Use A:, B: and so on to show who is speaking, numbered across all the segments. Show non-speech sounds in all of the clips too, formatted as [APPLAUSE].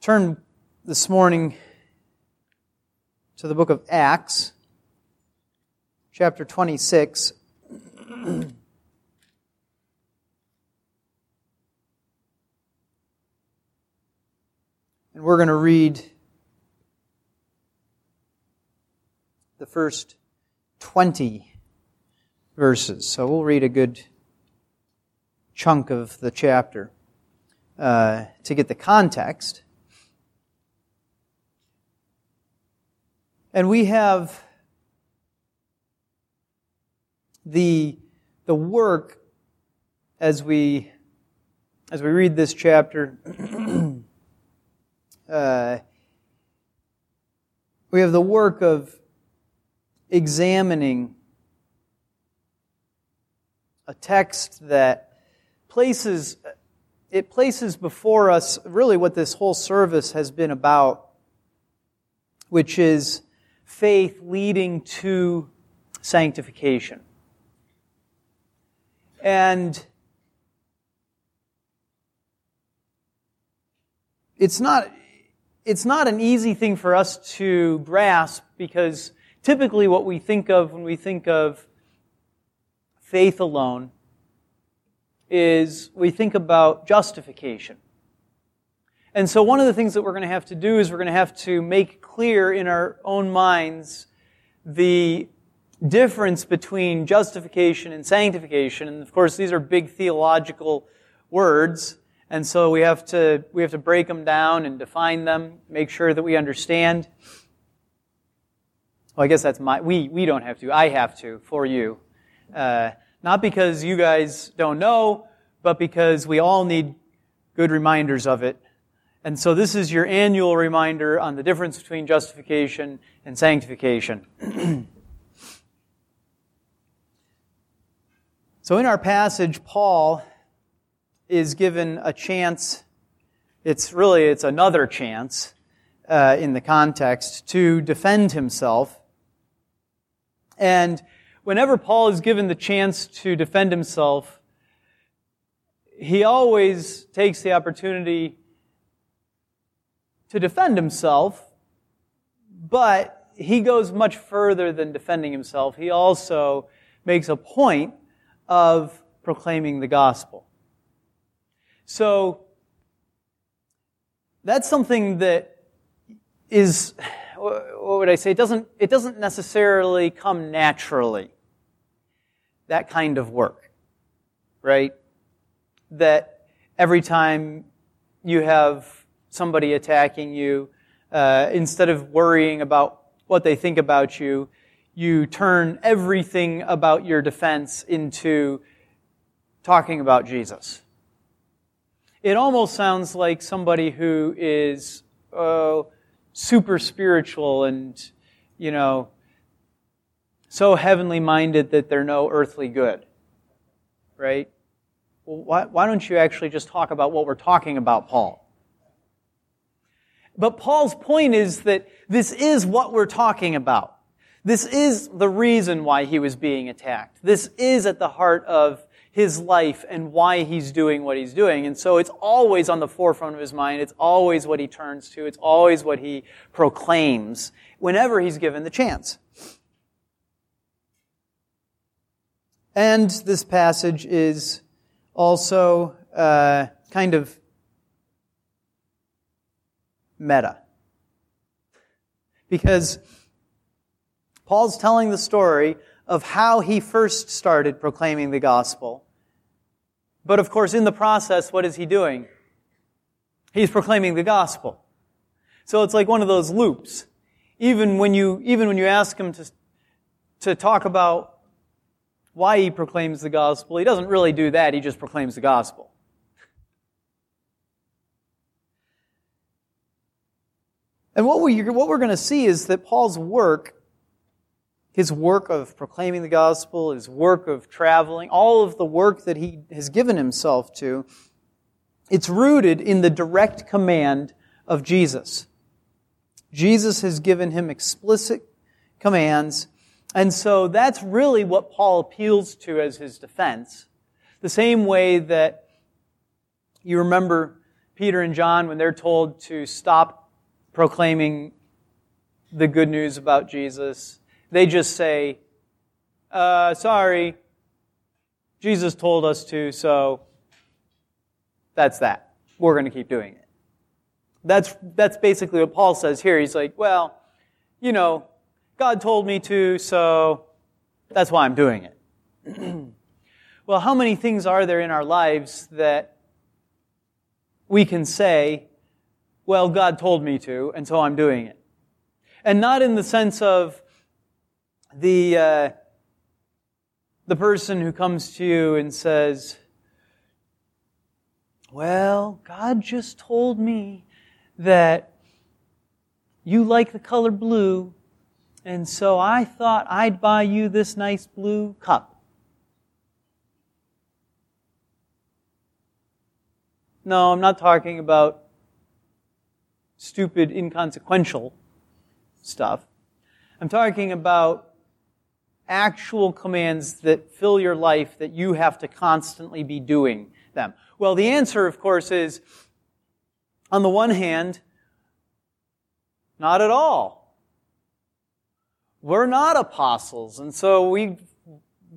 A: Turn this morning to the book of Acts, chapter 26. [CLEARS THROAT] and we're going to read the first 20 verses. So we'll read a good chunk of the chapter uh, to get the context. And we have the, the work as we, as we read this chapter. [CLEARS THROAT] uh, we have the work of examining a text that places it places before us really what this whole service has been about which is faith leading to sanctification and it's not it's not an easy thing for us to grasp because typically what we think of when we think of faith alone is we think about justification. And so one of the things that we're going to have to do is we're going to have to make clear in our own minds the difference between justification and sanctification. And of course, these are big theological words. And so we have to, we have to break them down and define them, make sure that we understand. Well, I guess that's my, we, we don't have to. I have to for you. Uh, not because you guys don't know, but because we all need good reminders of it. And so this is your annual reminder on the difference between justification and sanctification. [CLEARS THROAT] so in our passage, Paul is given a chance. It's really, it's another chance uh, in the context to defend himself. And whenever Paul is given the chance to defend himself, he always takes the opportunity to defend himself, but he goes much further than defending himself. He also makes a point of proclaiming the gospel. So, that's something that is what would I say? It doesn't, it doesn't necessarily come naturally. That kind of work. Right? That every time you have somebody attacking you, uh, instead of worrying about what they think about you, you turn everything about your defense into talking about Jesus. It almost sounds like somebody who is, oh, super spiritual and, you know, so heavenly minded that they're no earthly good. Right? Well, why, why don't you actually just talk about what we're talking about, Paul? But Paul's point is that this is what we're talking about. This is the reason why he was being attacked. This is at the heart of his life and why he's doing what he's doing. And so it's always on the forefront of his mind. It's always what he turns to. It's always what he proclaims whenever he's given the chance. And this passage is also uh, kind of meta. Because Paul's telling the story of how he first started proclaiming the gospel. But of course, in the process, what is he doing? He's proclaiming the gospel. So it's like one of those loops. Even when you, even when you ask him to, to talk about why he proclaims the gospel, he doesn't really do that. He just proclaims the gospel. And what, we, what we're going to see is that Paul's work his work of proclaiming the gospel, his work of traveling, all of the work that he has given himself to, it's rooted in the direct command of Jesus. Jesus has given him explicit commands, and so that's really what Paul appeals to as his defense. The same way that you remember Peter and John, when they're told to stop proclaiming the good news about Jesus, they just say, uh, sorry, Jesus told us to, so that's that. We're going to keep doing it. That's, that's basically what Paul says here. He's like, well, you know, God told me to, so that's why I'm doing it. [CLEARS THROAT] well, how many things are there in our lives that we can say, well, God told me to, and so I'm doing it? And not in the sense of the, uh, the person who comes to you and says, well, God just told me that you like the color blue, and so I thought I'd buy you this nice blue cup. No, I'm not talking about stupid, inconsequential stuff. I'm talking about actual commands that fill your life that you have to constantly be doing them. Well, the answer, of course, is on the one hand, not at all. We're not apostles, and so we,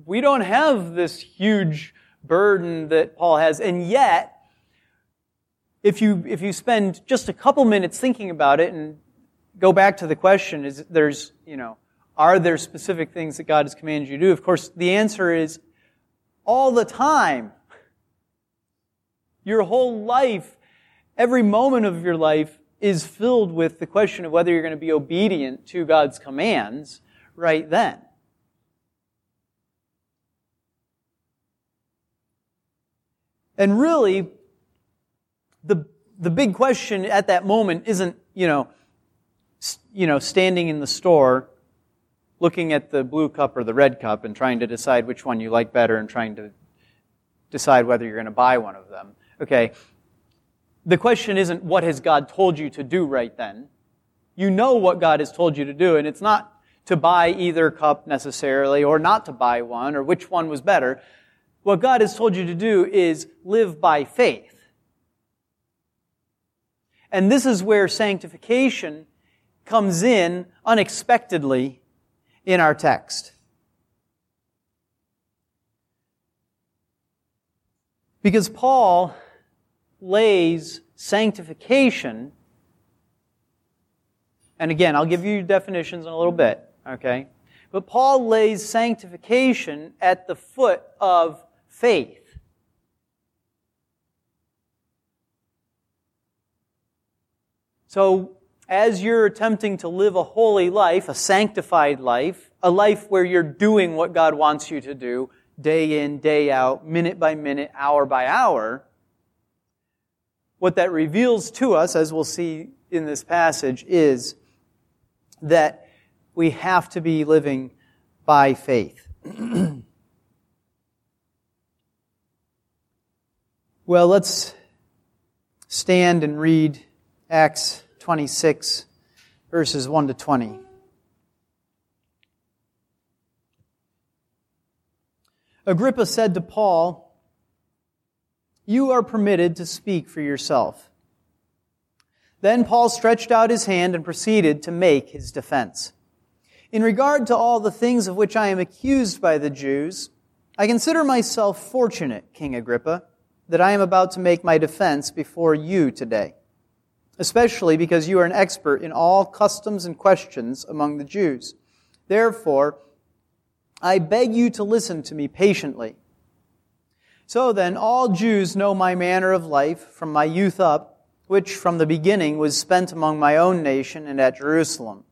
A: we don't have this huge burden that Paul has, and yet, if you, if you spend just a couple minutes thinking about it and go back to the question, is there's, you know, are there specific things that God has commanded you to do? Of course, the answer is all the time. Your whole life every moment of your life is filled with the question of whether you're going to be obedient to God's commands right then. And really, the, the big question at that moment isn't, you know, you know, standing in the store, looking at the blue cup or the red cup and trying to decide which one you like better and trying to decide whether you're going to buy one of them. Okay, the question isn't what has God told you to do right then. You know what God has told you to do, and it's not to buy either cup necessarily, or not to buy one, or which one was better. What God has told you to do is live by faith. And this is where sanctification comes in unexpectedly in our text. Because Paul lays sanctification, and again, I'll give you definitions in a little bit, okay? But Paul lays sanctification at the foot of faith. So, as you're attempting to live a holy life, a sanctified life, a life where you're doing what God wants you to do, day in, day out, minute by minute, hour by hour, what that reveals to us, as we'll see in this passage, is that we have to be living by faith. [CLEARS THROAT] well, let's stand and read Acts 26, verses 1 to 20. Agrippa said to Paul, you are permitted to speak for yourself. Then Paul stretched out his hand and proceeded to make his defense. In regard to all the things of which I am accused by the Jews, I consider myself fortunate, King Agrippa, that I am about to make my defense before you today, especially because you are an expert in all customs and questions among the Jews. Therefore, I beg you to listen to me patiently so then, all Jews know my manner of life from my youth up, which from the beginning was spent among my own nation and at Jerusalem.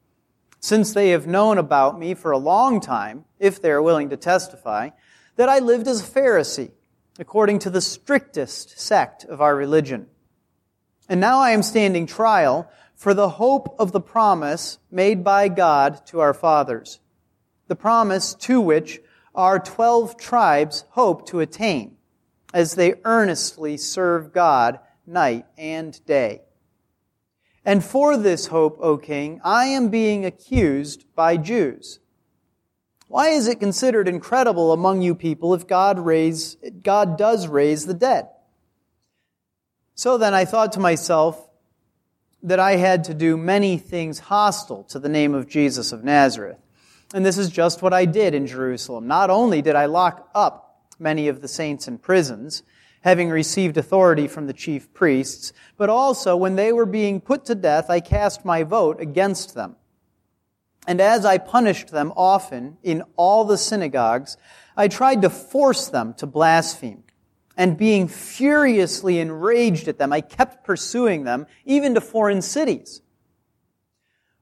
A: Since they have known about me for a long time, if they are willing to testify, that I lived as a Pharisee, according to the strictest sect of our religion. And now I am standing trial for the hope of the promise made by God to our fathers, the promise to which our twelve tribes hope to attain as they earnestly serve God night and day. And for this hope, O king, I am being accused by Jews. Why is it considered incredible among you people if God raise, God does raise the dead? So then I thought to myself that I had to do many things hostile to the name of Jesus of Nazareth. And this is just what I did in Jerusalem. Not only did I lock up many of the saints in prisons, having received authority from the chief priests, but also when they were being put to death, I cast my vote against them. And as I punished them often in all the synagogues, I tried to force them to blaspheme. And being furiously enraged at them, I kept pursuing them, even to foreign cities.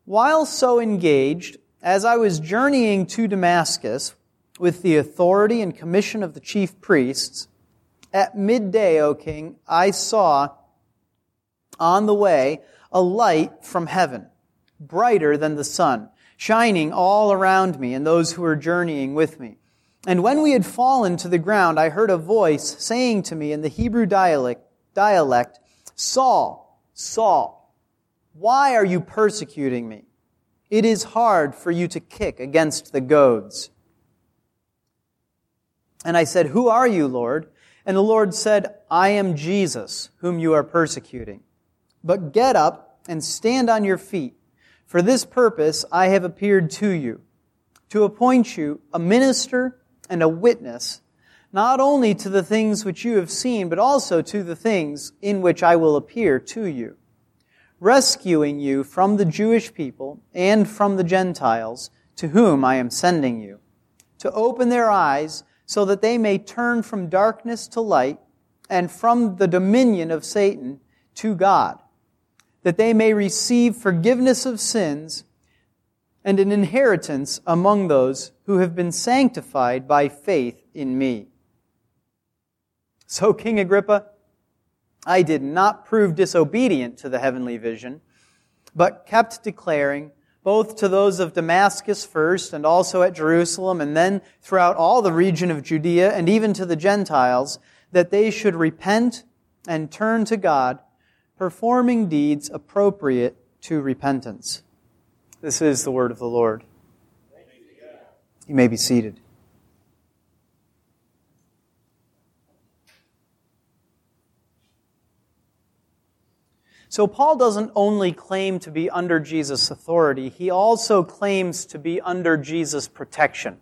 A: While so engaged, as I was journeying to Damascus with the authority and commission of the chief priests, at midday, O king, I saw on the way a light from heaven, brighter than the sun, shining all around me and those who were journeying with me. And when we had fallen to the ground, I heard a voice saying to me in the Hebrew dialect, dialect Saul, Saul, why are you persecuting me? It is hard for you to kick against the goads. And I said, Who are you, Lord? And the Lord said, I am Jesus, whom you are persecuting. But get up and stand on your feet. For this purpose I have appeared to you, to appoint you a minister and a witness, not only to the things which you have seen, but also to the things in which I will appear to you, rescuing you from the Jewish people and from the Gentiles, to whom I am sending you, to open their eyes so that they may turn from darkness to light and from the dominion of Satan to God, that they may receive forgiveness of sins and an inheritance among those who have been sanctified by faith in me. So, King Agrippa, I did not prove disobedient to the heavenly vision, but kept declaring both to those of Damascus first and also at Jerusalem and then throughout all the region of Judea and even to the Gentiles, that they should repent and turn to God, performing deeds appropriate to repentance. This is the word of the Lord. You may be seated. So Paul doesn't only claim to be under Jesus' authority, he also claims to be under Jesus' protection.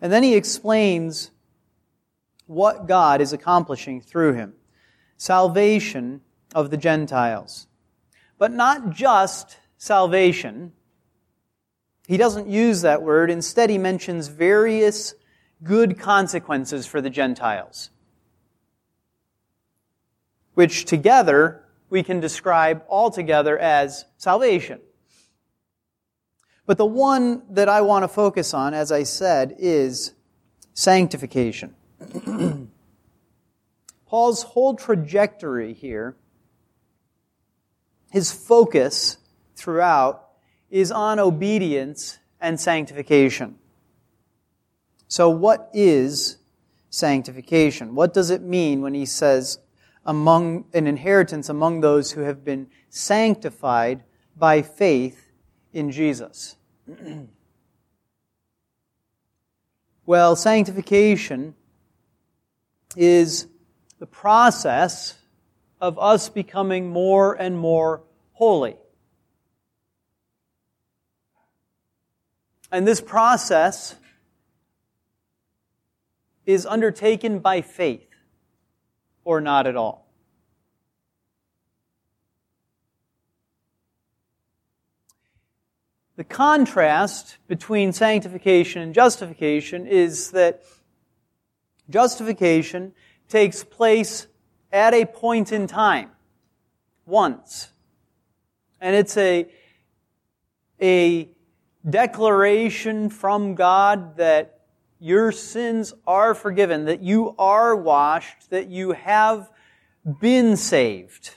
A: And then he explains what God is accomplishing through him salvation of the Gentiles. But not just salvation. He doesn't use that word. Instead, he mentions various good consequences for the Gentiles which together we can describe altogether as salvation. But the one that I want to focus on, as I said, is sanctification. [CLEARS THROAT] Paul's whole trajectory here, his focus throughout, is on obedience and sanctification. So, what is sanctification? What does it mean when he says among an inheritance among those who have been sanctified by faith in Jesus. [CLEARS THROAT] well, sanctification is the process of us becoming more and more holy. And this process is undertaken by faith or not at all. The contrast between sanctification and justification is that justification takes place at a point in time, once. And it's a, a declaration from God that your sins are forgiven, that you are washed, that you have been saved.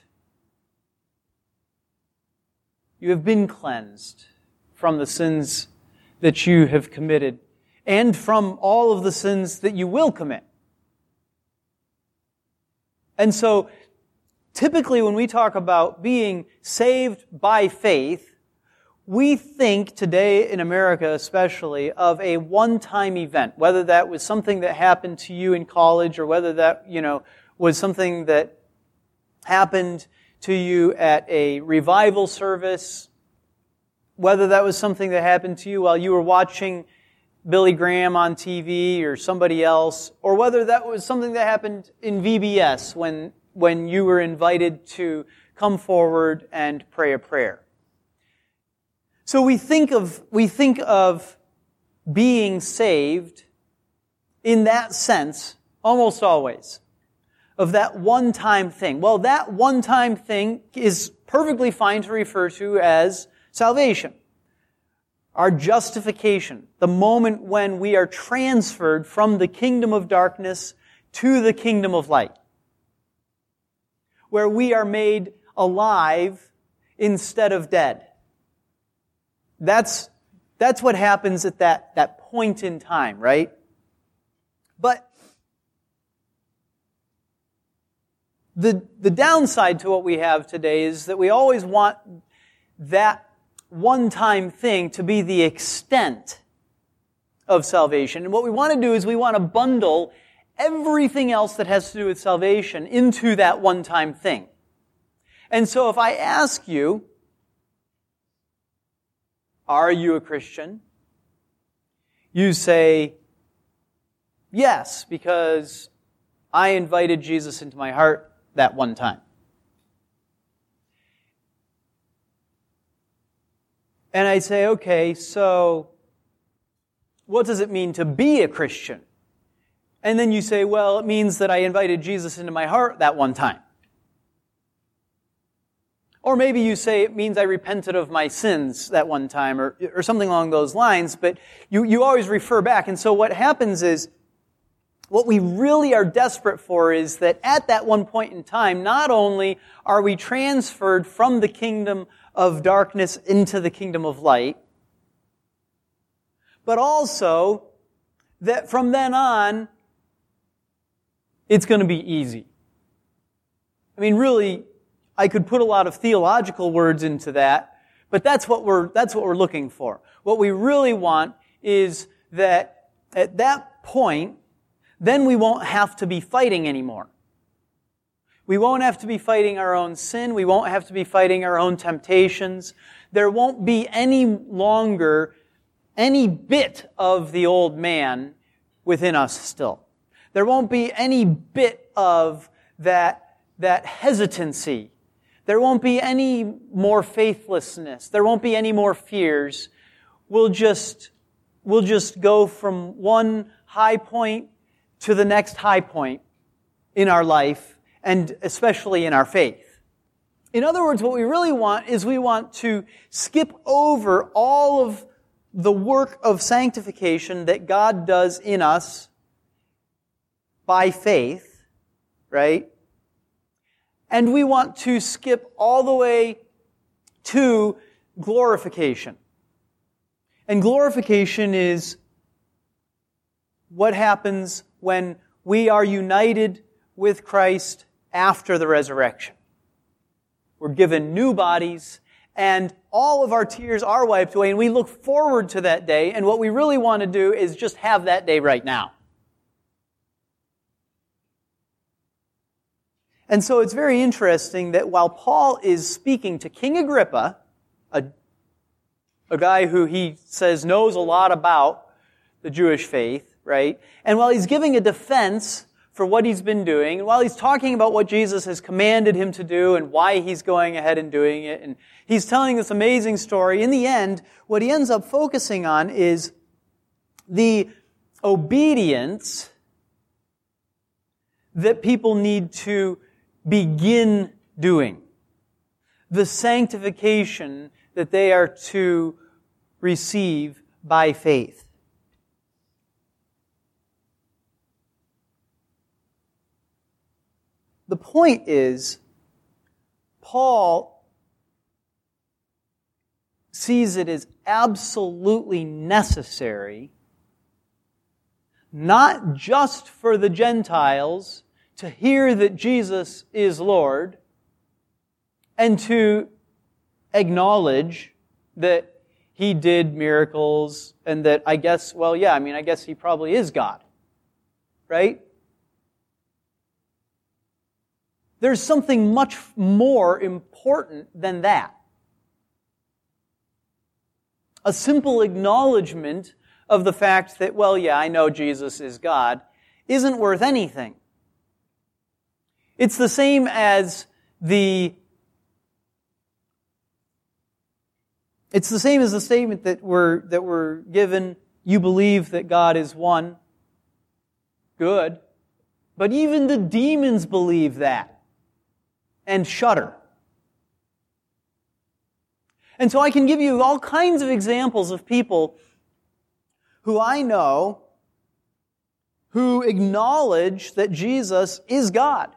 A: You have been cleansed from the sins that you have committed and from all of the sins that you will commit. And so, typically when we talk about being saved by faith, we think today in America especially of a one-time event, whether that was something that happened to you in college or whether that, you know, was something that happened to you at a revival service, whether that was something that happened to you while you were watching Billy Graham on TV or somebody else, or whether that was something that happened in VBS when, when you were invited to come forward and pray a prayer. So we think of, we think of being saved in that sense almost always. Of that one time thing. Well, that one time thing is perfectly fine to refer to as salvation. Our justification. The moment when we are transferred from the kingdom of darkness to the kingdom of light. Where we are made alive instead of dead. That's, that's what happens at that, that point in time, right? But the, the downside to what we have today is that we always want that one-time thing to be the extent of salvation. And what we want to do is we want to bundle everything else that has to do with salvation into that one-time thing. And so if I ask you, are you a Christian? You say, Yes, because I invited Jesus into my heart that one time. And I say, okay, so what does it mean to be a Christian? And then you say, well, it means that I invited Jesus into my heart that one time. Or maybe you say it means I repented of my sins that one time or, or something along those lines, but you, you always refer back. And so what happens is, what we really are desperate for is that at that one point in time, not only are we transferred from the kingdom of darkness into the kingdom of light, but also that from then on, it's going to be easy. I mean, really, I could put a lot of theological words into that, but that's what we're, that's what we're looking for. What we really want is that at that point, then we won't have to be fighting anymore. We won't have to be fighting our own sin. We won't have to be fighting our own temptations. There won't be any longer any bit of the old man within us still. There won't be any bit of that, that hesitancy there won't be any more faithlessness. There won't be any more fears. We'll just, we'll just go from one high point to the next high point in our life and especially in our faith. In other words, what we really want is we want to skip over all of the work of sanctification that God does in us by faith, right? and we want to skip all the way to glorification. And glorification is what happens when we are united with Christ after the resurrection. We're given new bodies and all of our tears are wiped away and we look forward to that day and what we really want to do is just have that day right now. And so it's very interesting that while Paul is speaking to King Agrippa, a, a guy who he says knows a lot about the Jewish faith, right? And while he's giving a defense for what he's been doing, and while he's talking about what Jesus has commanded him to do and why he's going ahead and doing it, and he's telling this amazing story, in the end, what he ends up focusing on is the obedience that people need to begin doing. The sanctification that they are to receive by faith. The point is, Paul sees it as absolutely necessary, not just for the Gentiles, to hear that Jesus is Lord and to acknowledge that he did miracles and that I guess, well, yeah, I mean, I guess he probably is God. Right? There's something much more important than that. A simple acknowledgement of the fact that, well, yeah, I know Jesus is God, isn't worth anything. It's the same as the It's the same as the statement that we're, that we're given. You believe that God is one. Good. But even the demons believe that and shudder. And so I can give you all kinds of examples of people who I know who acknowledge that Jesus is God.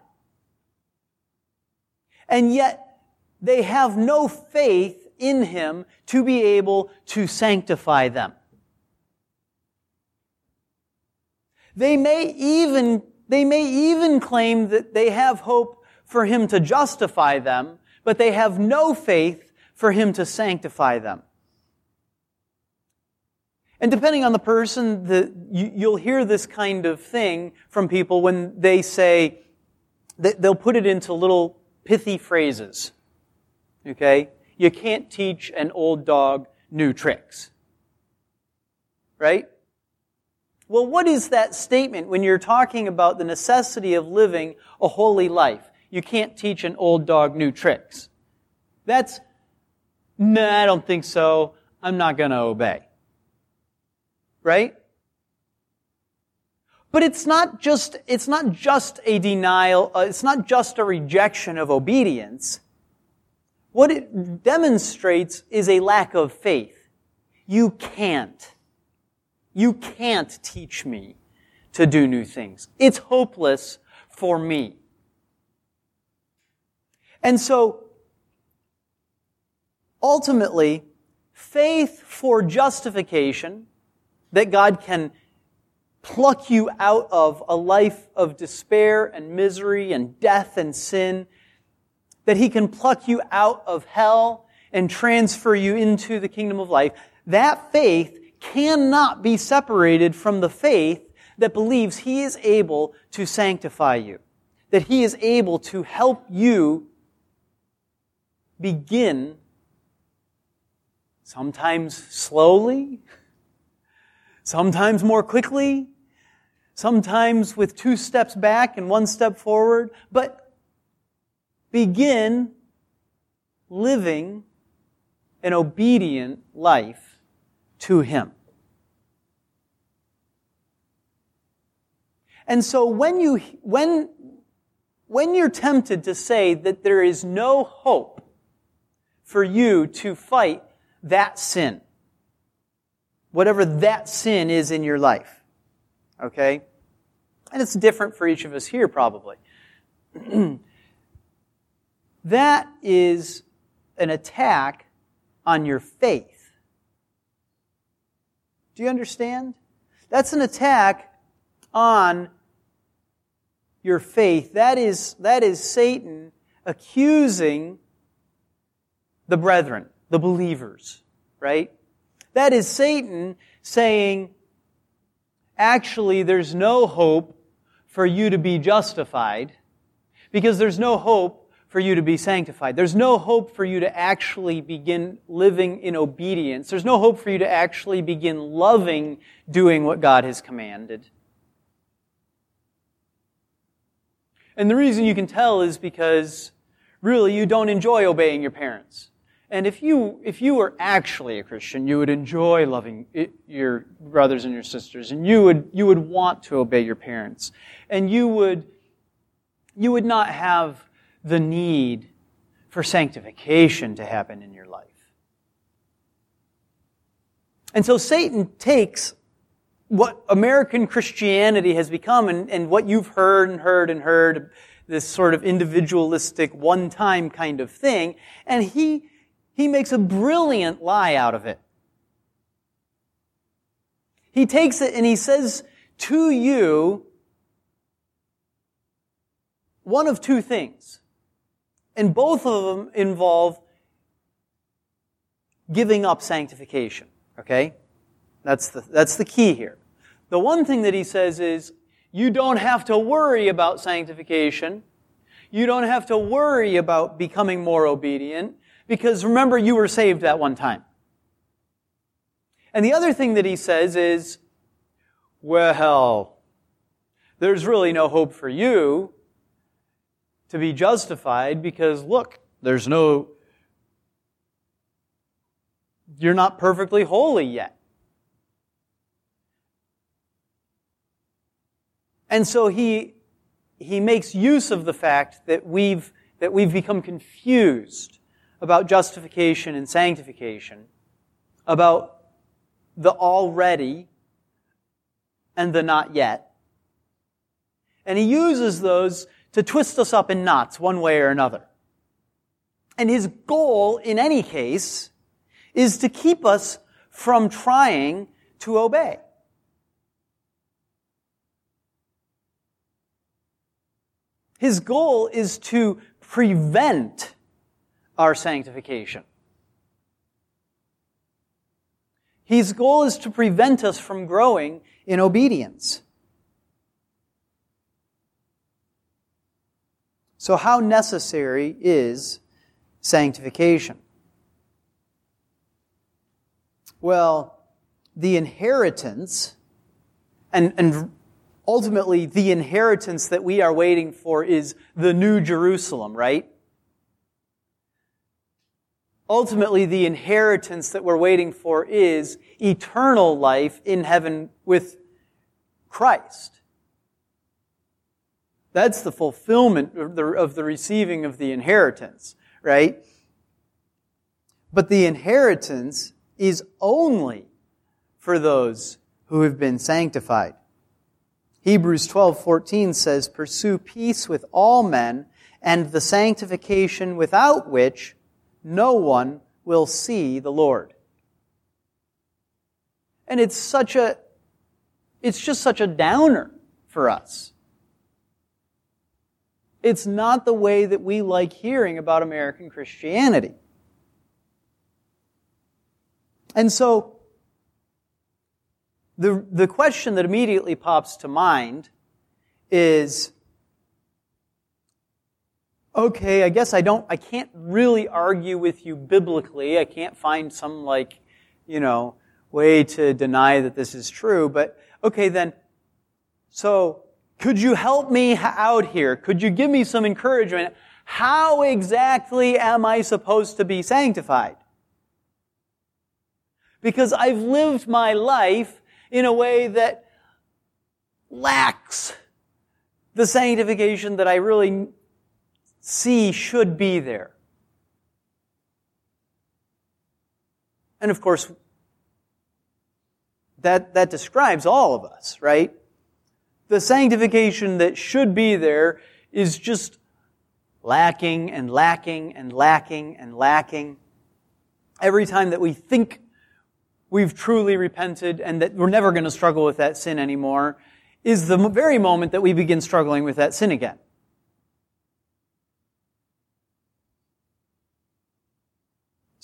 A: And yet they have no faith in Him to be able to sanctify them. They may even, they may even claim that they have hope for Him to justify them, but they have no faith for Him to sanctify them. And depending on the person, the, you, you'll hear this kind of thing from people when they say, they'll put it into little pithy phrases. Okay? you can't teach an old dog new tricks. Right? Well, what is that statement when you're talking about the necessity of living a holy life? You can't teach an old dog new tricks. That's, nah, I don't think so. I'm not going to obey. Right? But it's not just, it's not just a denial, uh, it's not just a rejection of obedience. What it demonstrates is a lack of faith. You can't. You can't teach me to do new things. It's hopeless for me. And so, ultimately, faith for justification, that God can pluck you out of a life of despair and misery and death and sin that he can pluck you out of hell and transfer you into the kingdom of life, that faith cannot be separated from the faith that believes he is able to sanctify you, that he is able to help you begin sometimes slowly, sometimes more quickly, sometimes with two steps back and one step forward, but begin living an obedient life to Him. And so when you, when, when you're tempted to say that there is no hope for you to fight that sin, whatever that sin is in your life, okay? And it's different for each of us here probably. [CLEARS THROAT] That is an attack on your faith. Do you understand? That's an attack on your faith. That is, that is Satan accusing the brethren, the believers, right? That is Satan saying, actually, there's no hope for you to be justified because there's no hope for you to be sanctified. There's no hope for you to actually begin living in obedience. There's no hope for you to actually begin loving doing what God has commanded. And the reason you can tell is because really you don't enjoy obeying your parents. And if you, if you were actually a Christian, you would enjoy loving your brothers and your sisters, and you would, you would want to obey your parents. And you would, you would not have the need for sanctification to happen in your life. And so Satan takes what American Christianity has become and, and what you've heard and heard and heard, this sort of individualistic, one-time kind of thing, and he, he makes a brilliant lie out of it. He takes it and he says to you one of two things. And both of them involve giving up sanctification. Okay? That's the, that's the key here. The one thing that he says is, you don't have to worry about sanctification. You don't have to worry about becoming more obedient because remember you were saved that one time. And the other thing that he says is, well, there's really no hope for you to be justified because look, there's no, you're not perfectly holy yet. And so he, he makes use of the fact that we've, that we've become confused about justification and sanctification, about the already and the not yet. And he uses those to twist us up in knots one way or another. And his goal, in any case, is to keep us from trying to obey. His goal is to prevent our sanctification. His goal is to prevent us from growing in obedience. So, how necessary is sanctification? Well, the inheritance, and, and ultimately the inheritance that we are waiting for is the new Jerusalem, right? Ultimately, the inheritance that we're waiting for is eternal life in heaven with Christ. That's the fulfillment of the, of the receiving of the inheritance, right? But the inheritance is only for those who have been sanctified. Hebrews 12:14 says, "Pursue peace with all men and the sanctification without which no one will see the Lord." And it's such a it's just such a downer for us. It's not the way that we like hearing about American Christianity. And so the, the question that immediately pops to mind is, okay, I guess I don't, I can't really argue with you biblically. I can't find some like, you know, way to deny that this is true, but okay then, so could you help me out here? Could you give me some encouragement? How exactly am I supposed to be sanctified? Because I've lived my life in a way that lacks the sanctification that I really see should be there. And of course, that, that describes all of us, right? The sanctification that should be there is just lacking and lacking and lacking and lacking. Every time that we think we've truly repented and that we're never going to struggle with that sin anymore is the very moment that we begin struggling with that sin again.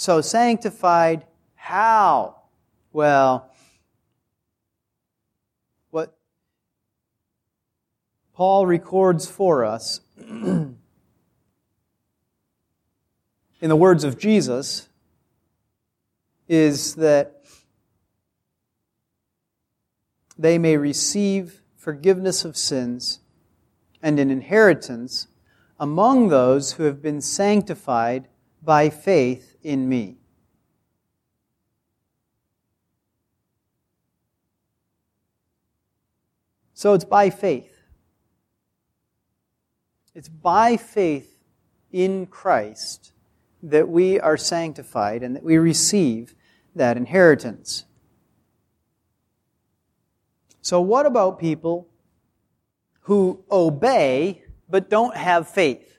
A: So, sanctified, how? Well, what Paul records for us [CLEARS THROAT] in the words of Jesus is that they may receive forgiveness of sins and an inheritance among those who have been sanctified by faith in me. So it's by faith. It's by faith in Christ that we are sanctified and that we receive that inheritance. So, what about people who obey but don't have faith?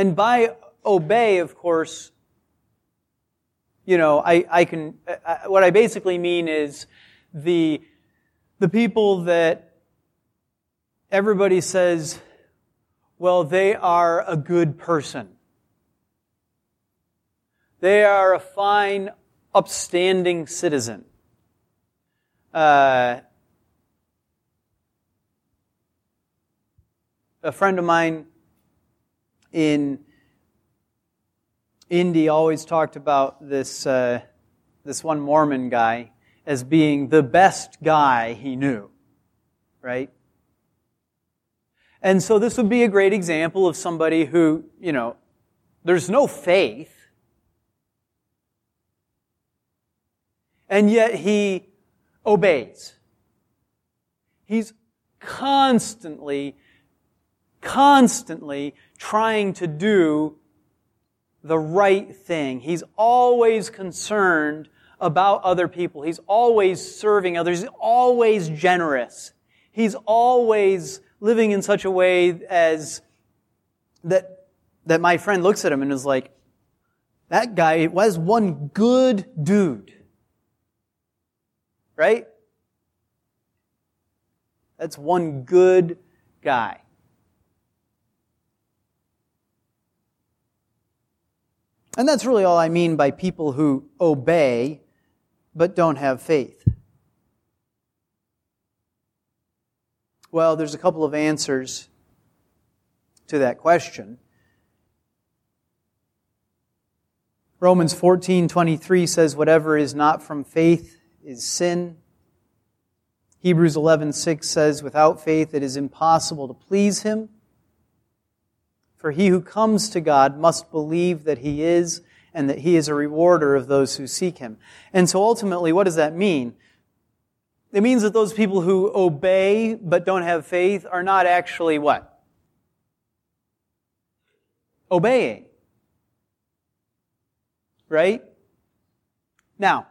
A: And by obey, of course, you know, I, I can, I, what I basically mean is the, the people that everybody says, well, they are a good person. They are a fine, upstanding citizen. Uh, a friend of mine in Indy always talked about this, uh, this one Mormon guy as being the best guy he knew, right? And so this would be a great example of somebody who, you know, there's no faith, and yet he obeys. He's constantly, constantly trying to do the right thing. He's always concerned about other people. He's always serving others. He's always generous. He's always living in such a way as that, that my friend looks at him and is like, that guy was one good dude. Right? That's one good guy. And that's really all I mean by people who obey but don't have faith. Well, there's a couple of answers to that question. Romans 14:23 says whatever is not from faith is sin. Hebrews 11:6 says without faith it is impossible to please him. For he who comes to God must believe that he is and that he is a rewarder of those who seek him. And so ultimately, what does that mean? It means that those people who obey but don't have faith are not actually what? Obeying. Right? Now,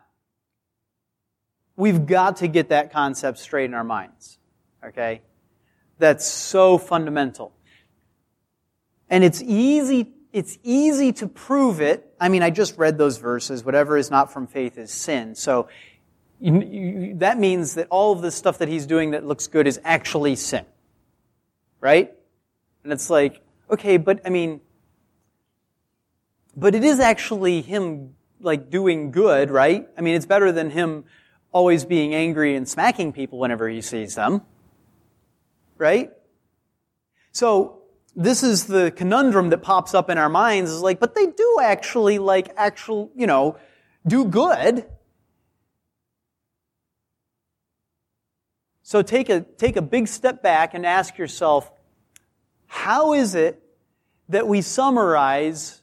A: we've got to get that concept straight in our minds. Okay? That's so fundamental. And it's easy, it's easy to prove it. I mean, I just read those verses. Whatever is not from faith is sin. So you, you, that means that all of the stuff that he's doing that looks good is actually sin. Right? And it's like, okay, but I mean, but it is actually him like doing good, right? I mean, it's better than him always being angry and smacking people whenever he sees them. Right? So, this is the conundrum that pops up in our minds is like, but they do actually like actual, you know, do good. So take a, take a big step back and ask yourself, how is it that we summarize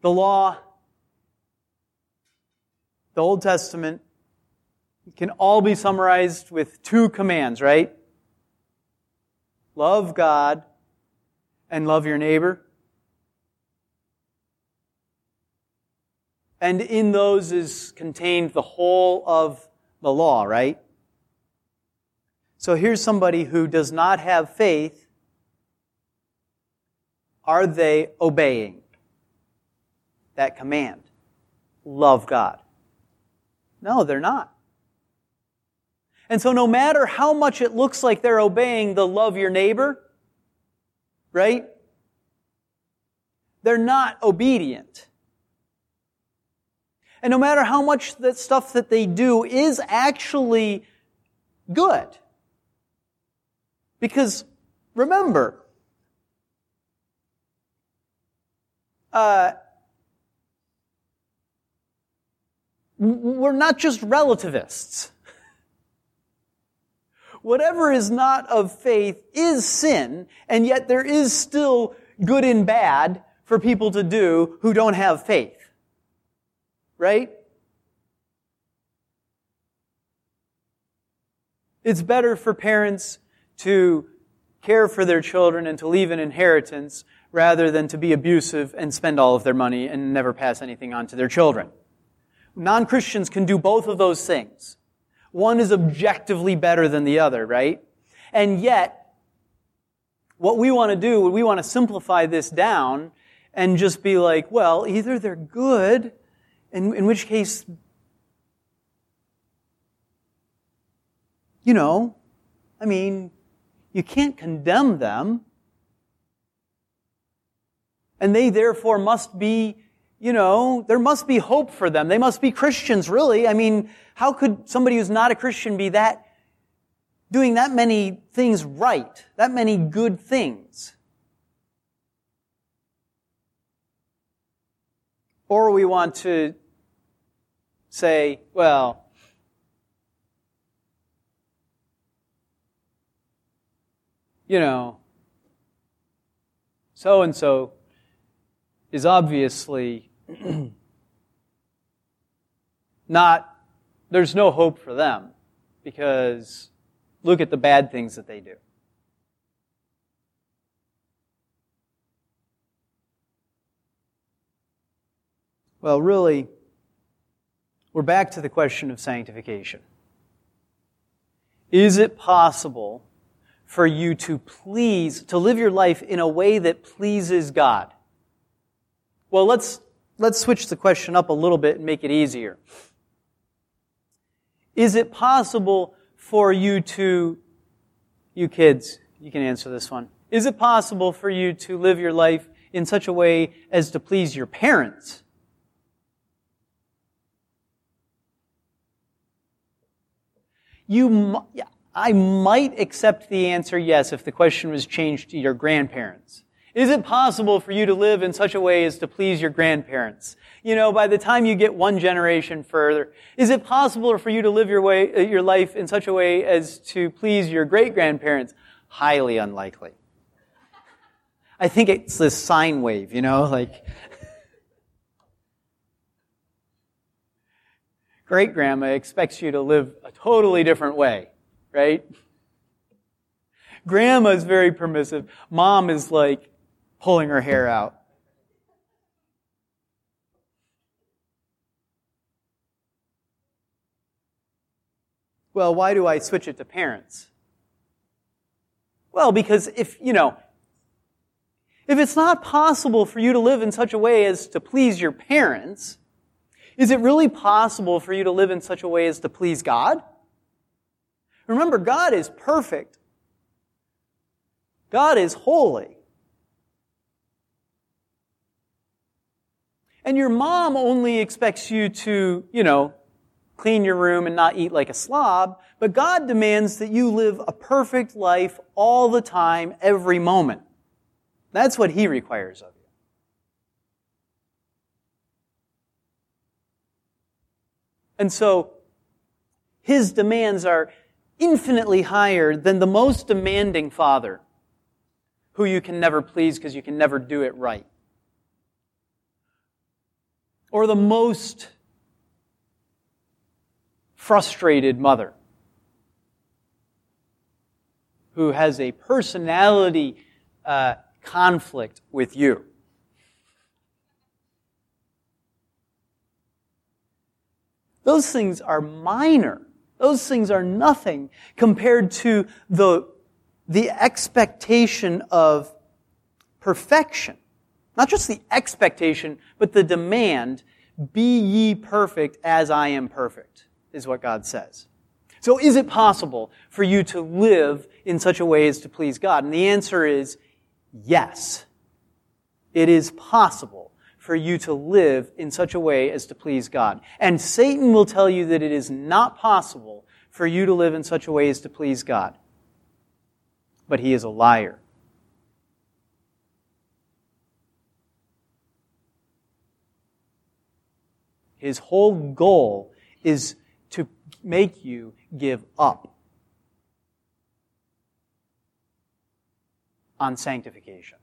A: the law, the Old Testament, can all be summarized with two commands, right? Love God and love your neighbor. And in those is contained the whole of the law, right? So here's somebody who does not have faith. Are they obeying that command? Love God. No, they're not. And so no matter how much it looks like they're obeying the love your neighbor, right? They're not obedient. And no matter how much that stuff that they do is actually good. Because remember, uh, we're not just relativists whatever is not of faith is sin, and yet there is still good and bad for people to do who don't have faith. Right? It's better for parents to care for their children and to leave an inheritance rather than to be abusive and spend all of their money and never pass anything on to their children. Non-Christians can do both of those things. One is objectively better than the other, right? And yet, what we want to do, we want to simplify this down and just be like, well, either they're good, in, in which case, you know, I mean, you can't condemn them. And they therefore must be, you know, there must be hope for them. They must be Christians, really. I mean, how could somebody who's not a Christian be that, doing that many things right, that many good things? Or we want to say, well, you know, so and so is obviously [CLEARS THROAT] not, there's no hope for them because look at the bad things that they do. Well, really, we're back to the question of sanctification. Is it possible for you to please, to live your life in a way that pleases God? Well, let's, let's switch the question up a little bit and make it easier. Is it possible for you to, you kids, you can answer this one. Is it possible for you to live your life in such a way as to please your parents? You, I might accept the answer yes if the question was changed to your grandparents. Is it possible for you to live in such a way as to please your grandparents? You know, by the time you get one generation further, is it possible for you to live your way, uh, your life in such a way as to please your great grandparents? Highly unlikely. I think it's this sine wave, you know, like, [LAUGHS] great grandma expects you to live a totally different way, right? Grandma's very permissive. Mom is like, pulling her hair out. Well, why do I switch it to parents? Well, because if, you know, if it's not possible for you to live in such a way as to please your parents, is it really possible for you to live in such a way as to please God? Remember, God is perfect. God is holy. And your mom only expects you to, you know, clean your room and not eat like a slob, but God demands that you live a perfect life all the time, every moment. That's what He requires of you. And so, His demands are infinitely higher than the most demanding father who you can never please because you can never do it right or the most frustrated mother who has a personality uh, conflict with you. Those things are minor. Those things are nothing compared to the, the expectation of perfection not just the expectation, but the demand, be ye perfect as I am perfect, is what God says. So is it possible for you to live in such a way as to please God? And the answer is yes. It is possible for you to live in such a way as to please God. And Satan will tell you that it is not possible for you to live in such a way as to please God. But he is a liar. His whole goal is to make you give up on sanctification.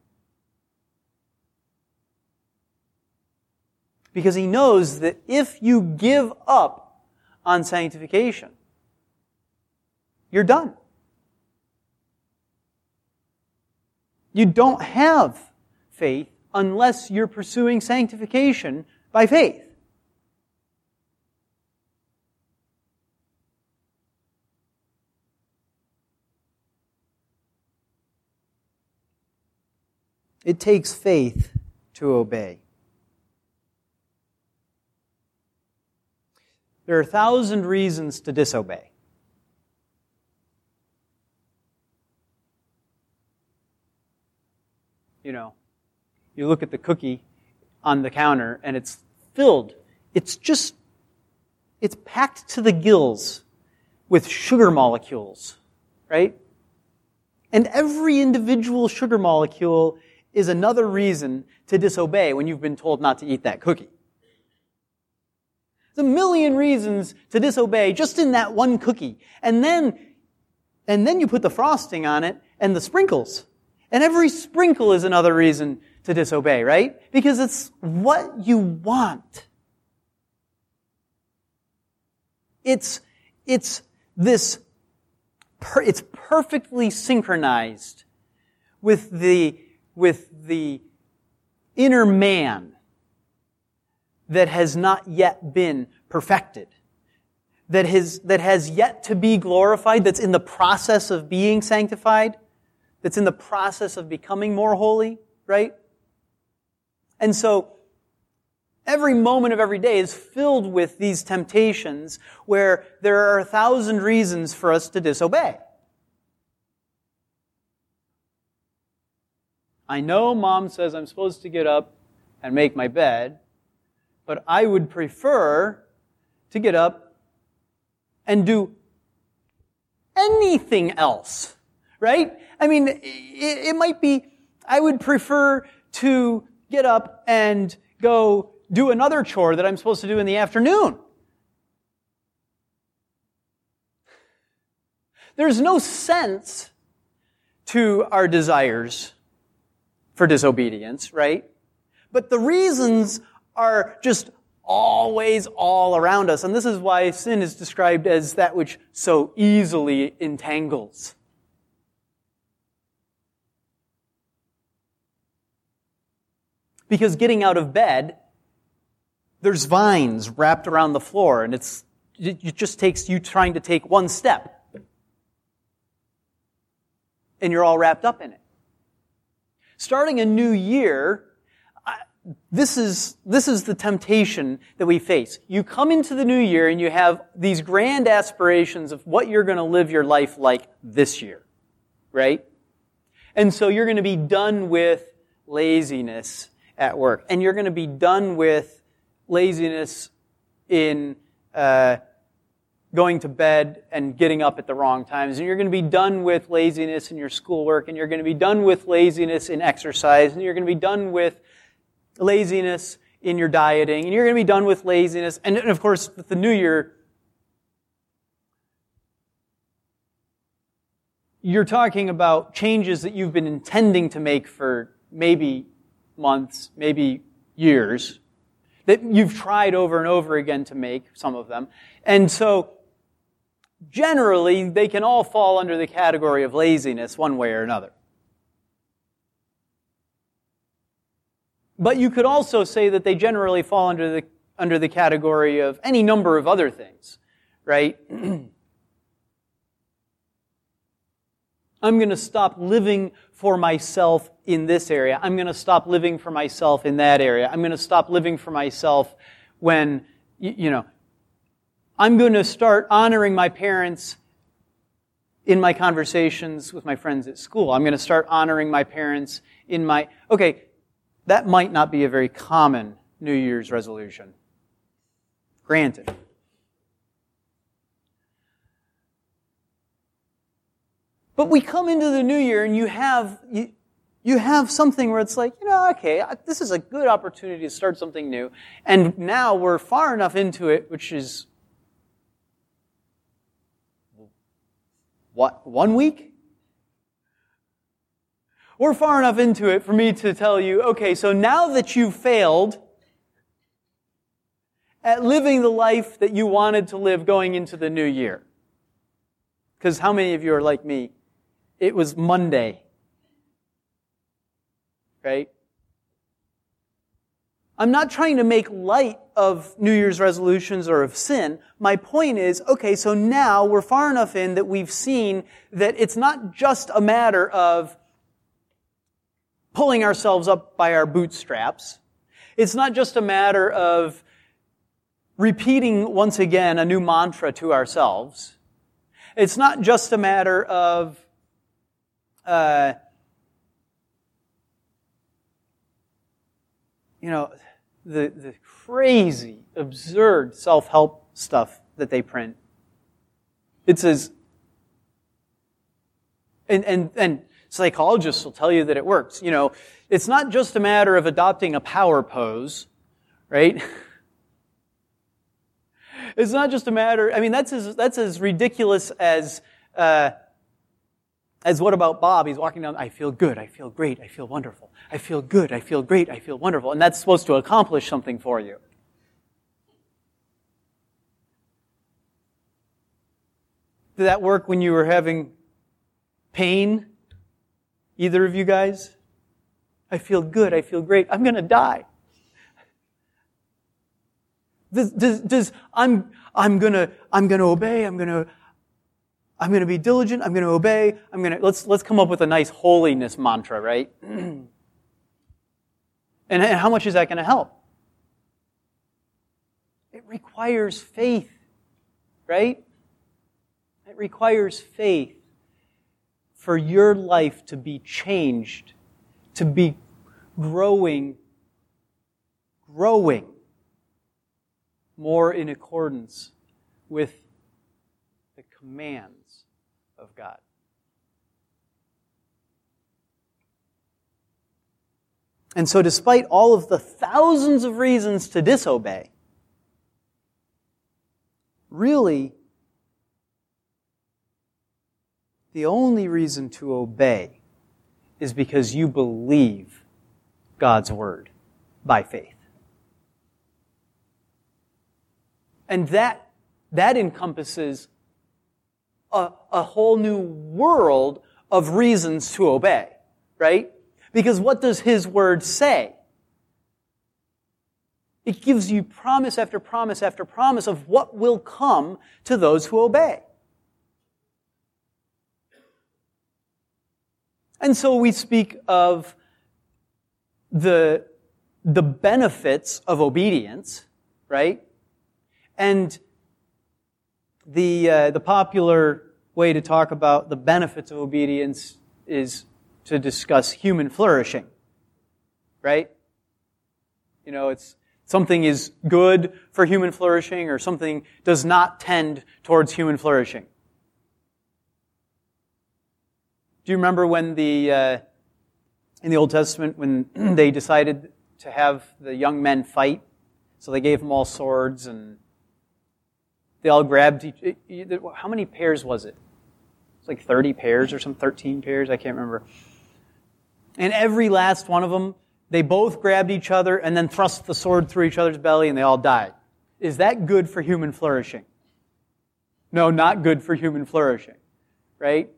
A: Because he knows that if you give up on sanctification, you're done. You don't have faith unless you're pursuing sanctification by faith. It takes faith to obey. There are a thousand reasons to disobey. You know, you look at the cookie on the counter and it's filled. It's just, it's packed to the gills with sugar molecules, right? And every individual sugar molecule is another reason to disobey when you've been told not to eat that cookie. There's a million reasons to disobey just in that one cookie. And then, and then you put the frosting on it and the sprinkles. And every sprinkle is another reason to disobey, right? Because it's what you want. It's, it's this, per, it's perfectly synchronized with the, with the inner man that has not yet been perfected, that has, that has yet to be glorified, that's in the process of being sanctified, that's in the process of becoming more holy, right? And so, every moment of every day is filled with these temptations where there are a thousand reasons for us to disobey. I know mom says I'm supposed to get up and make my bed, but I would prefer to get up and do anything else, right? I mean, it, it might be, I would prefer to get up and go do another chore that I'm supposed to do in the afternoon. There's no sense to our desires for disobedience, right? But the reasons are just always all around us. And this is why sin is described as that which so easily entangles. Because getting out of bed there's vines wrapped around the floor, and it's, it just takes you trying to take one step. And you're all wrapped up in it. Starting a new year, this is, this is the temptation that we face. You come into the new year and you have these grand aspirations of what you're going to live your life like this year. Right? And so you're going to be done with laziness at work. And you're going to be done with laziness in uh, going to bed and getting up at the wrong times. And you're going to be done with laziness in your schoolwork, and you're going to be done with laziness in exercise, and you're going to be done with laziness in your dieting, and you're going to be done with laziness. And, and of course, with the new year, you're talking about changes that you've been intending to make for maybe months, maybe years, that you've tried over and over again to make, some of them. And so, generally, they can all fall under the category of laziness one way or another. But you could also say that they generally fall under the, under the category of any number of other things, right? [CLEARS THROAT] I'm going to stop living for myself in this area. I'm going to stop living for myself in that area. I'm going to stop living for myself when, you know, I'm going to start honoring my parents in my conversations with my friends at school. I'm going to start honoring my parents in my, okay, that might not be a very common New Year's resolution. Granted. But we come into the new year and you have, you, you have something where it's like, you know, okay, this is a good opportunity to start something new. And now we're far enough into it, which is, what, one week? We're far enough into it for me to tell you, okay, so now that you've failed at living the life that you wanted to live going into the new year, because how many of you are like me? it was Monday. Right? I'm not trying to make light of New Year's resolutions or of sin. My point is, okay, so now we're far enough in that we've seen that it's not just a matter of pulling ourselves up by our bootstraps. It's not just a matter of repeating once again a new mantra to ourselves. It's not just a matter of uh, you know, the, the crazy, absurd self help stuff that they print. It says, and, and, and psychologists will tell you that it works. You know, it's not just a matter of adopting a power pose, right? [LAUGHS] it's not just a matter, I mean, that's as, that's as ridiculous as, uh, as what about Bob? He's walking down, I feel good, I feel great, I feel wonderful. I feel good, I feel great, I feel wonderful. And that's supposed to accomplish something for you. Did that work when you were having pain? Either of you guys? I feel good, I feel great, I'm gonna die. Does, does, does I'm, I'm gonna, I'm gonna obey, I'm gonna, I'm going to be diligent. I'm going to obey. I'm going to, let's, let's come up with a nice holiness mantra, right? [CLEARS THROAT] and, and how much is that going to help? It requires faith, right? It requires faith for your life to be changed, to be growing, growing more in accordance with the command of God. And so, despite all of the thousands of reasons to disobey, really, the only reason to obey is because you believe God's word by faith. And that, that encompasses a, a whole new world of reasons to obey, right? Because what does His Word say? It gives you promise after promise after promise of what will come to those who obey. And so we speak of the, the benefits of obedience, right? And the, uh, the popular way to talk about the benefits of obedience is to discuss human flourishing. Right? You know, it's something is good for human flourishing or something does not tend towards human flourishing. Do you remember when the, uh, in the Old Testament, when [CLEARS THROAT] they decided to have the young men fight? So they gave them all swords and they all grabbed each, how many pairs was it? It's like 30 pairs or some 13 pairs, I can't remember. And every last one of them, they both grabbed each other and then thrust the sword through each other's belly and they all died. Is that good for human flourishing? No, not good for human flourishing. Right?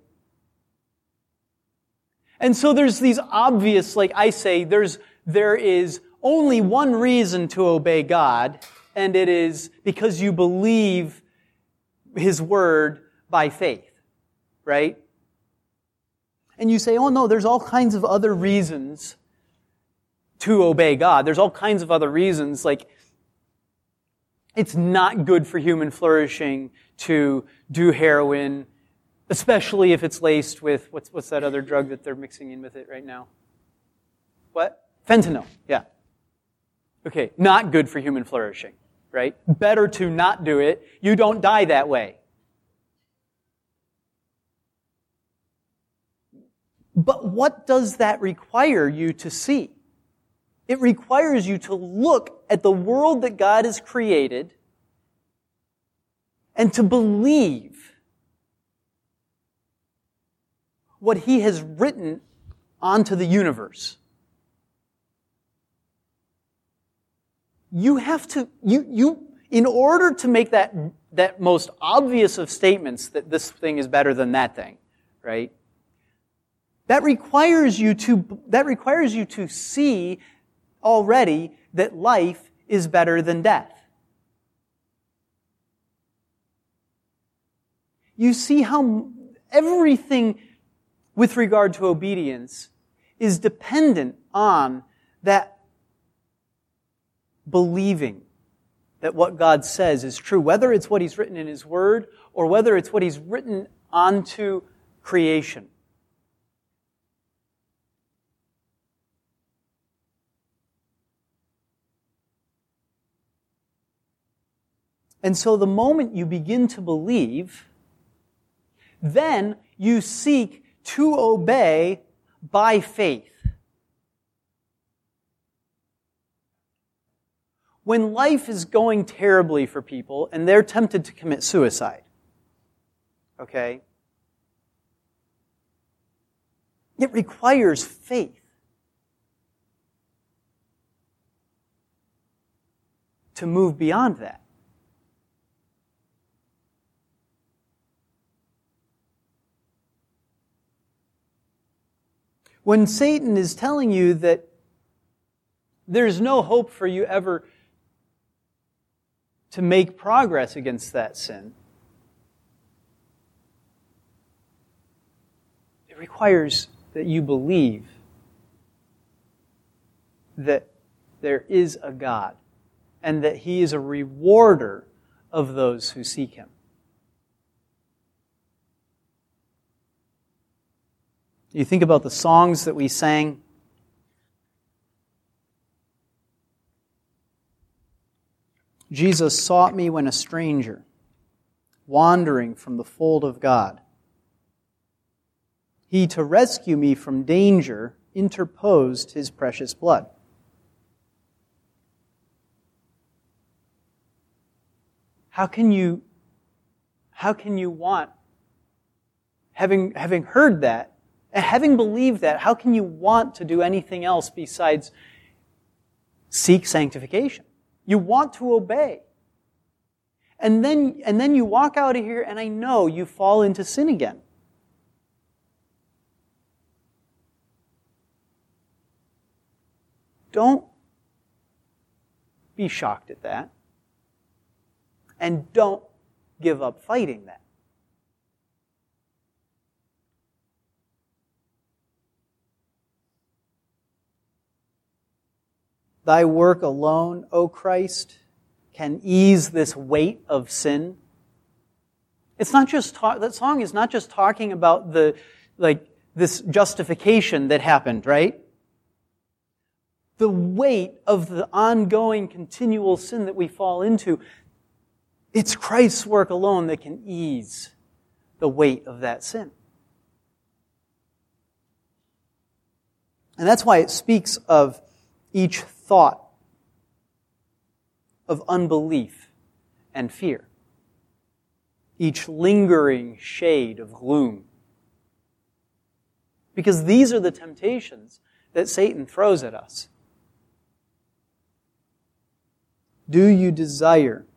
A: And so there's these obvious, like I say, there's, there is only one reason to obey God, and it is because you believe His Word by faith, right? And you say, oh no, there's all kinds of other reasons to obey God. There's all kinds of other reasons, like, it's not good for human flourishing to do heroin, especially if it's laced with, what's, what's that other drug that they're mixing in with it right now? What? Fentanyl, yeah. Okay, not good for human flourishing, right? Better to not do it. You don't die that way. But what does that require you to see? It requires you to look at the world that God has created and to believe what He has written onto the universe. You have to, you, you, in order to make that, that most obvious of statements that this thing is better than that thing, right? That requires you to, that requires you to see already that life is better than death. You see how everything with regard to obedience is dependent on that believing that what God says is true, whether it's what He's written in His Word or whether it's what He's written onto creation. And so the moment you begin to believe, then you seek to obey by faith. When life is going terribly for people and they're tempted to commit suicide, okay, it requires faith. To move beyond that. When Satan is telling you that there's no hope for you ever to make progress against that sin, it requires that you believe that there is a God and that He is a rewarder of those who seek Him. You think about the songs that we sang. Jesus sought me when a stranger, wandering from the fold of God. He, to rescue me from danger, interposed his precious blood. How can you, how can you want, having, having heard that, having believed that, how can you want to do anything else besides seek sanctification? You want to obey. And then, and then you walk out of here, and I know you fall into sin again. Don't be shocked at that. And don't give up fighting that. Thy work alone, O Christ, can ease this weight of sin. It's not just talk, that song is not just talking about the, like, this justification that happened, right? The weight of the ongoing, continual sin that we fall into. It's Christ's work alone that can ease the weight of that sin. And that's why it speaks of each thought of unbelief and fear, each lingering shade of gloom. Because these are the temptations that Satan throws at us. Do you desire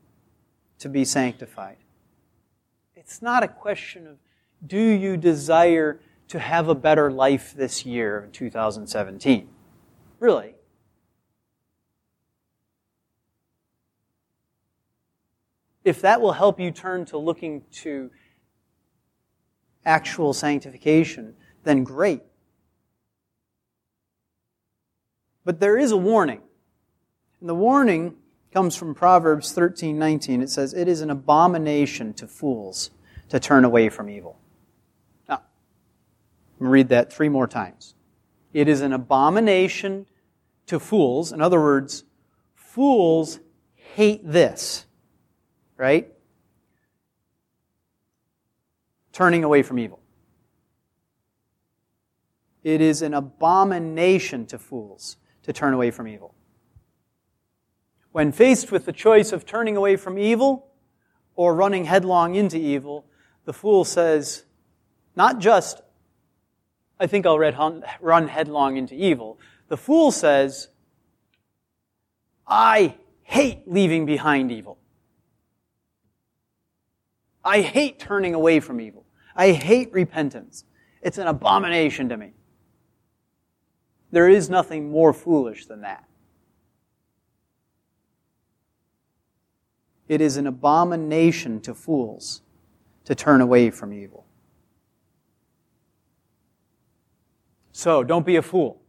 A: to be sanctified? It's not a question of do you desire to have a better life this year in 2017? Really. If that will help you turn to looking to actual sanctification, then great. But there is a warning. And the warning comes from Proverbs 13 19. It says, It is an abomination to fools to turn away from evil. Now, I'm going to read that three more times. It is an abomination to fools. In other words, fools hate this right? Turning away from evil. It is an abomination to fools to turn away from evil. When faced with the choice of turning away from evil or running headlong into evil, the fool says, not just, I think I'll run headlong into evil. The fool says, I hate leaving behind evil. I hate turning away from evil. I hate repentance. It's an abomination to me. There is nothing more foolish than that. It is an abomination to fools to turn away from evil. So, don't be a fool.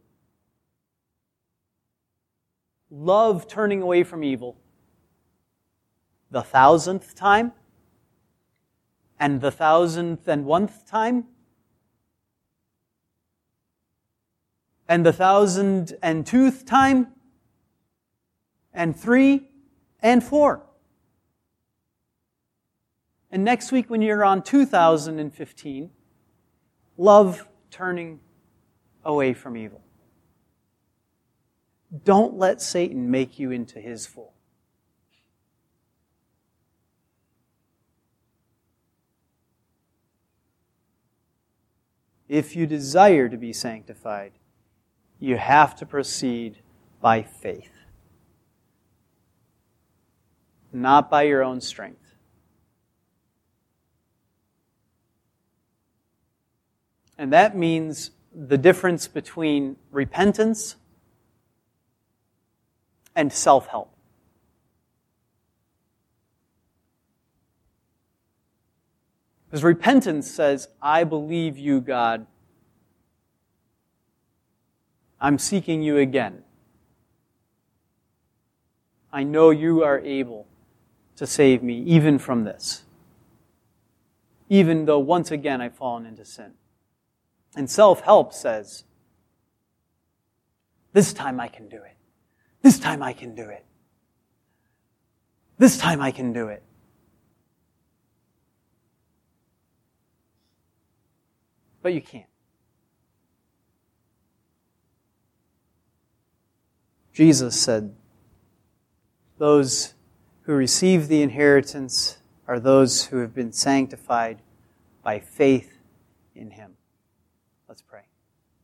A: Love turning away from evil the thousandth time and the thousandth and oneth time? And the thousand and twoth time? And three and four? And next week, when you're on 2015, love turning away from evil. Don't let Satan make you into his fool. If you desire to be sanctified, you have to proceed by faith, not by your own strength. And that means the difference between repentance and self help. Because repentance says, I believe you, God. I'm seeking you again. I know you are able to save me even from this, even though once again I've fallen into sin. And self help says, This time I can do it. This time I can do it. This time I can do it. But you can't. Jesus said, Those who receive the inheritance are those who have been sanctified by faith in Him.